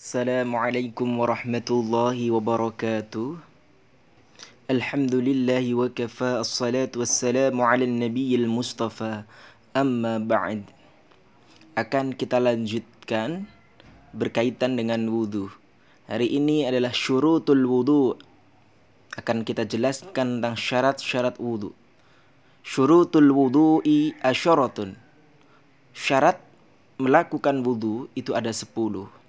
Assalamualaikum warahmatullahi wabarakatuh. Alhamdulillahi wa kafa Assalatu wassalamu ala nabiyil mustafa. Amma ba'd. Akan kita lanjutkan Berkaitan dengan wudhu Hari ini adalah syurutul wudhu Akan kita jelaskan tentang syarat-syarat wudhu Syurutul wudhu'i asyaratun. Syarat melakukan wudhu itu ada sepuluh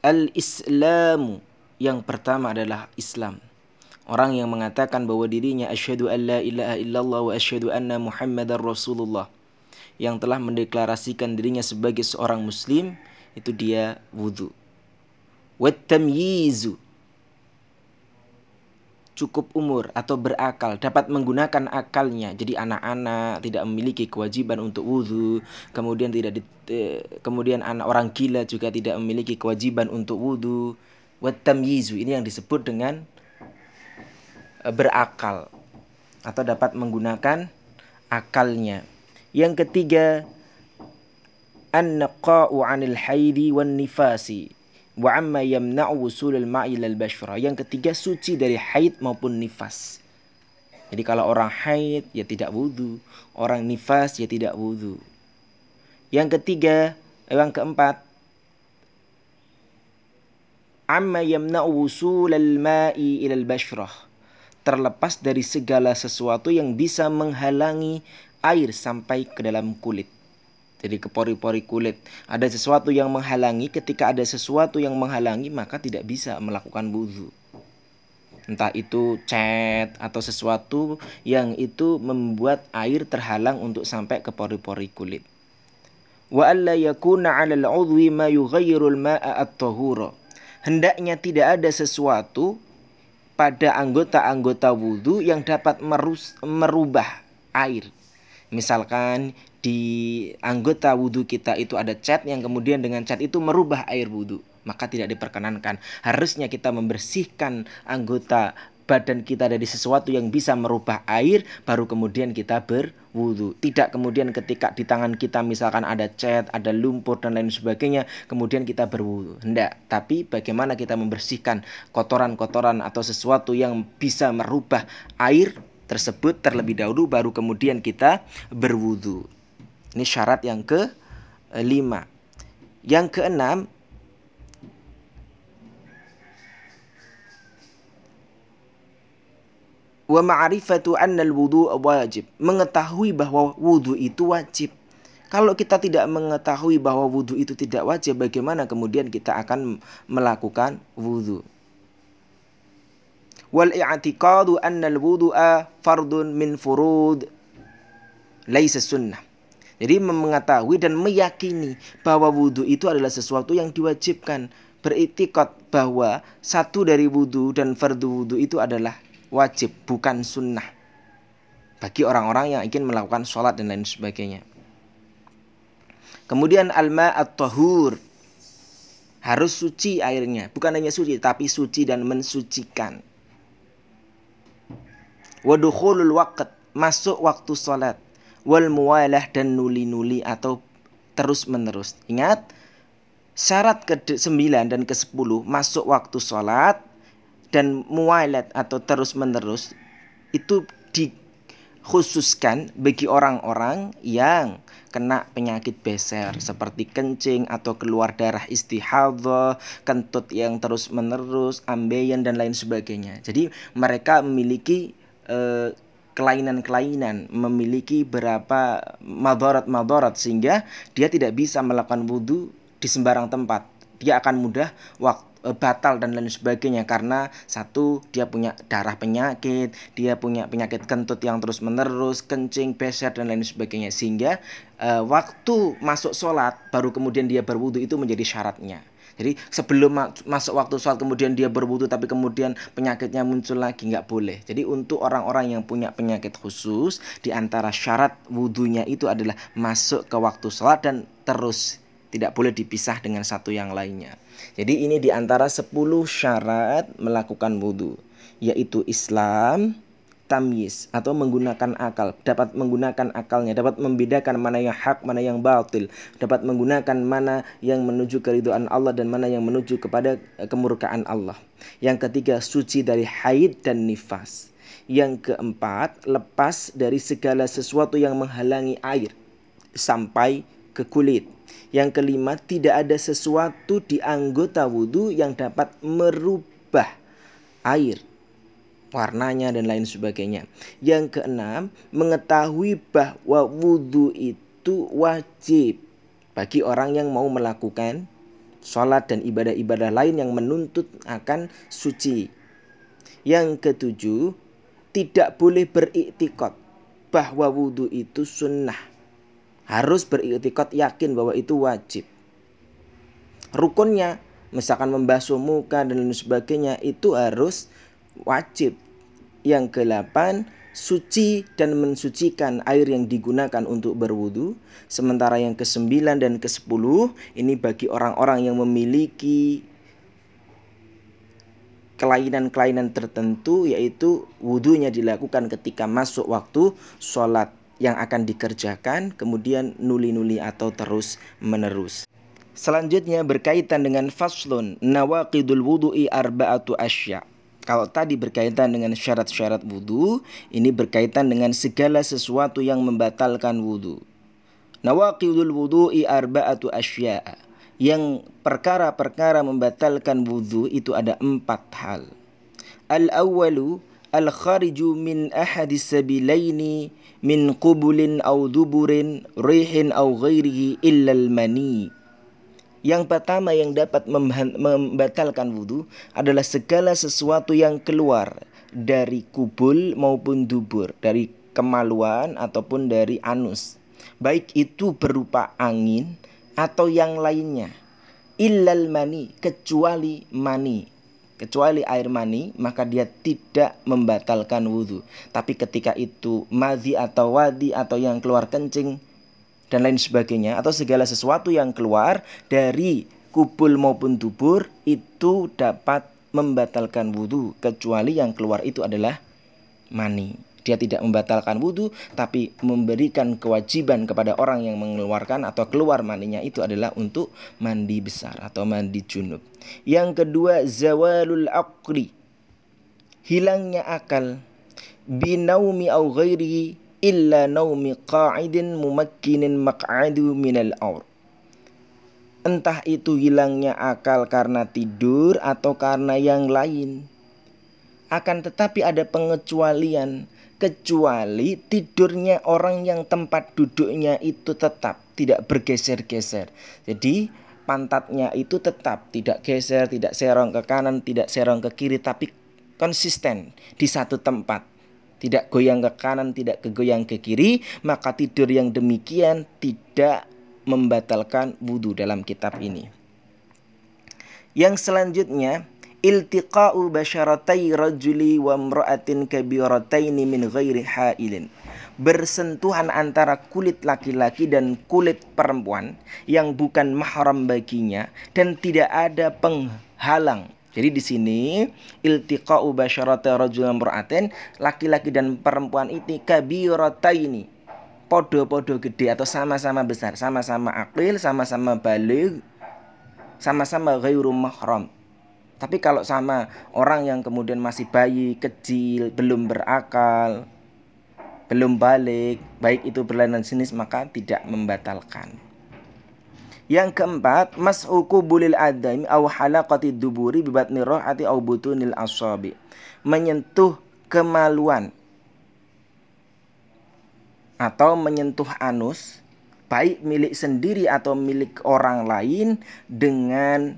Al-Islamu yang pertama adalah Islam. Orang yang mengatakan bahwa dirinya asyhadu an la ilaha illallah wa asyhadu anna muhammadar rasulullah yang telah mendeklarasikan dirinya sebagai seorang muslim itu dia wudhu. Wat tamyizu cukup umur atau berakal dapat menggunakan akalnya. Jadi anak-anak tidak memiliki kewajiban untuk wudhu kemudian tidak di, kemudian anak orang gila juga tidak memiliki kewajiban untuk wudhu watamyizu ini yang disebut dengan eh, berakal atau dapat menggunakan akalnya. Yang ketiga an-naqa'u 'anil haidi wan nifasi wa amma yamna'u wusulul ma'i bashra. Yang ketiga suci dari haid maupun nifas. Jadi kalau orang haid ya tidak wudhu, orang nifas ya tidak wudhu. Yang ketiga, yang keempat, amma yamna'u ma'i bashrah. Terlepas dari segala sesuatu yang bisa menghalangi air sampai ke dalam kulit jadi ke pori-pori kulit. Ada sesuatu yang menghalangi, ketika ada sesuatu yang menghalangi maka tidak bisa melakukan wudhu. Entah itu cat atau sesuatu yang itu membuat air terhalang untuk sampai ke pori-pori kulit. Wa alla yakuna ma yughayyiru al-ma'a at-tahura. Hendaknya tidak ada sesuatu pada anggota-anggota wudhu yang dapat merubah air. Misalkan di anggota wudhu kita itu ada cat yang kemudian dengan cat itu merubah air wudhu maka tidak diperkenankan. Harusnya kita membersihkan anggota badan kita dari sesuatu yang bisa merubah air baru kemudian kita berwudhu. Tidak kemudian ketika di tangan kita misalkan ada cat ada lumpur dan lain sebagainya kemudian kita berwudhu. Hendak tapi bagaimana kita membersihkan kotoran-kotoran atau sesuatu yang bisa merubah air tersebut terlebih dahulu baru kemudian kita berwudhu ini syarat yang ke lima. Yang keenam, wa ma'rifatu anna al-wudu wajib. Mengetahui bahwa wudu itu wajib. Kalau kita tidak mengetahui bahwa wudu itu tidak wajib, bagaimana kemudian kita akan melakukan wudu? Wal i'tiqadu anna al-wudu'a fardun min furud laisa sunnah. Jadi mengetahui dan meyakini bahwa wudhu itu adalah sesuatu yang diwajibkan. Beritikot bahwa satu dari wudhu dan fardu wudhu itu adalah wajib, bukan sunnah. Bagi orang-orang yang ingin melakukan sholat dan lain sebagainya. Kemudian alma at-tahur. Harus suci airnya. Bukan hanya suci, tapi suci dan mensucikan. Wadukhulul waqt. Masuk waktu sholat wal muwalah dan nuli-nuli atau terus-menerus. Ingat, syarat ke-9 dan ke-10 masuk waktu sholat dan muwalat atau terus-menerus itu dikhususkan bagi orang-orang yang kena penyakit beser seperti kencing atau keluar darah istihadhah, kentut yang terus-menerus, ambeien dan lain sebagainya. Jadi mereka memiliki eh, kelainan-kelainan, memiliki berapa madarat-madarat sehingga dia tidak bisa melakukan wudhu di sembarang tempat. Dia akan mudah waktu eh, batal dan lain sebagainya karena satu dia punya darah penyakit, dia punya penyakit kentut yang terus menerus, kencing, beser dan lain sebagainya sehingga uh, waktu masuk sholat baru kemudian dia berwudhu itu menjadi syaratnya. Jadi sebelum masuk waktu sholat kemudian dia berwudu tapi kemudian penyakitnya muncul lagi nggak boleh. Jadi untuk orang-orang yang punya penyakit khusus di antara syarat wudhunya itu adalah masuk ke waktu sholat dan terus tidak boleh dipisah dengan satu yang lainnya. Jadi ini di antara 10 syarat melakukan wudhu yaitu Islam, tamyiz atau menggunakan akal, dapat menggunakan akalnya, dapat membedakan mana yang hak, mana yang batil, dapat menggunakan mana yang menuju keridhaan Allah dan mana yang menuju kepada kemurkaan Allah. Yang ketiga, suci dari haid dan nifas. Yang keempat, lepas dari segala sesuatu yang menghalangi air sampai ke kulit. Yang kelima, tidak ada sesuatu di anggota wudhu yang dapat merubah air warnanya dan lain sebagainya. Yang keenam, mengetahui bahwa wudhu itu wajib bagi orang yang mau melakukan sholat dan ibadah-ibadah lain yang menuntut akan suci. Yang ketujuh, tidak boleh beriktikot bahwa wudhu itu sunnah. Harus beriktikot yakin bahwa itu wajib. Rukunnya, misalkan membasuh muka dan lain sebagainya, itu harus wajib. Yang ke-8 suci dan mensucikan air yang digunakan untuk berwudu. Sementara yang ke-9 dan ke-10 ini bagi orang-orang yang memiliki kelainan-kelainan tertentu yaitu wudhunya dilakukan ketika masuk waktu sholat yang akan dikerjakan kemudian nuli-nuli atau terus menerus. Selanjutnya berkaitan dengan faslun nawaqidul wudu'i arba'atu asya. Kalau tadi berkaitan dengan syarat-syarat wudhu, ini berkaitan dengan segala sesuatu yang membatalkan wudhu. Nawaqidul wudu'i arba'atu asya'a. Yang perkara-perkara membatalkan wudhu itu ada empat hal. Al-awwalu al-khariju min ahadis sabilaini min qubulin au duburin rihin au ghairihi illa al-mani yang pertama yang dapat membatalkan wudhu adalah segala sesuatu yang keluar dari kubul maupun dubur, dari kemaluan ataupun dari anus. Baik itu berupa angin atau yang lainnya. Illal mani, kecuali mani. Kecuali air mani, maka dia tidak membatalkan wudhu. Tapi ketika itu madhi atau wadi atau yang keluar kencing, dan lain sebagainya atau segala sesuatu yang keluar dari kubul maupun dubur itu dapat membatalkan wudhu kecuali yang keluar itu adalah mani. Dia tidak membatalkan wudhu tapi memberikan kewajiban kepada orang yang mengeluarkan atau keluar maninya itu adalah untuk mandi besar atau mandi junub. Yang kedua zawalul aqli. Hilangnya akal binaumi au ghairihi illa naumi qa'idin mumakkinin maq'adu minal aur. Entah itu hilangnya akal karena tidur atau karena yang lain. Akan tetapi ada pengecualian kecuali tidurnya orang yang tempat duduknya itu tetap tidak bergeser-geser. Jadi pantatnya itu tetap tidak geser, tidak serong ke kanan, tidak serong ke kiri tapi konsisten di satu tempat tidak goyang ke kanan, tidak kegoyang ke kiri, maka tidur yang demikian tidak membatalkan wudhu dalam kitab ini. Yang selanjutnya, iltiqa'u basyaratai rajuli wa mra'atin kabirataini min ghairi hailin. Bersentuhan antara kulit laki-laki dan kulit perempuan yang bukan mahram baginya dan tidak ada penghalang jadi di sini iltiqa'u basyarata rajulan mar'atin laki-laki dan perempuan ini ini podo-podo gede atau sama-sama besar, sama-sama akil, sama-sama balik, sama-sama ghairu mahram. Tapi kalau sama orang yang kemudian masih bayi, kecil, belum berakal, belum balik, baik itu berlainan jenis maka tidak membatalkan. Yang keempat, mas'uku bulil adami aw halaqati duburi bibatni rohati aw butunil asabi. Menyentuh kemaluan atau menyentuh anus baik milik sendiri atau milik orang lain dengan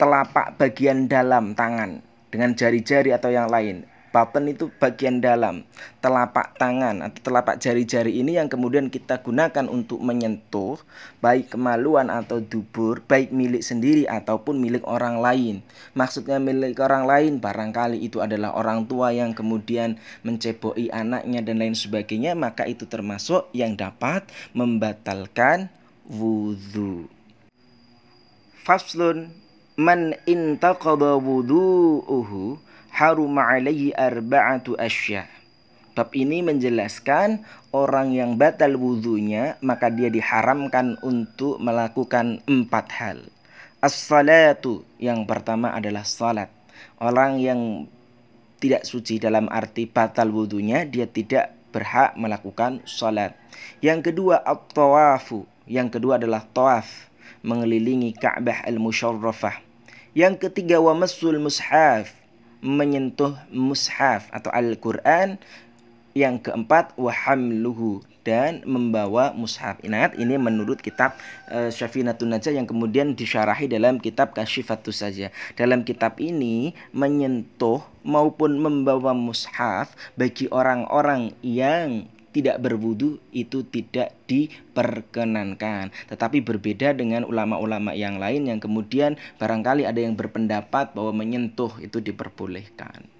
telapak bagian dalam tangan dengan jari-jari atau yang lain Button itu bagian dalam telapak tangan atau telapak jari-jari ini yang kemudian kita gunakan untuk menyentuh baik kemaluan atau dubur baik milik sendiri ataupun milik orang lain. Maksudnya milik orang lain barangkali itu adalah orang tua yang kemudian menceboi anaknya dan lain sebagainya maka itu termasuk yang dapat membatalkan wudhu. Faslun man intaqada wudhu'uhu haruma alaihi arba'atu asya. Bab ini menjelaskan orang yang batal wudhunya maka dia diharamkan untuk melakukan empat hal. As-salatu yang pertama adalah salat. Orang yang tidak suci dalam arti batal wudhunya dia tidak berhak melakukan salat. Yang kedua at-tawafu. Yang kedua adalah tawaf mengelilingi Ka'bah al-Musyarrafah. Yang ketiga wa mushaf menyentuh mushaf atau Al-Qur'an yang keempat wahamluhu dan membawa mushaf. Ingat ini menurut kitab uh, Syafinatun Najah yang kemudian disyarahi dalam kitab Kasyifatus saja. Dalam kitab ini menyentuh maupun membawa mushaf bagi orang-orang yang tidak berwudu itu tidak diperkenankan. Tetapi berbeda dengan ulama-ulama yang lain yang kemudian barangkali ada yang berpendapat bahwa menyentuh itu diperbolehkan.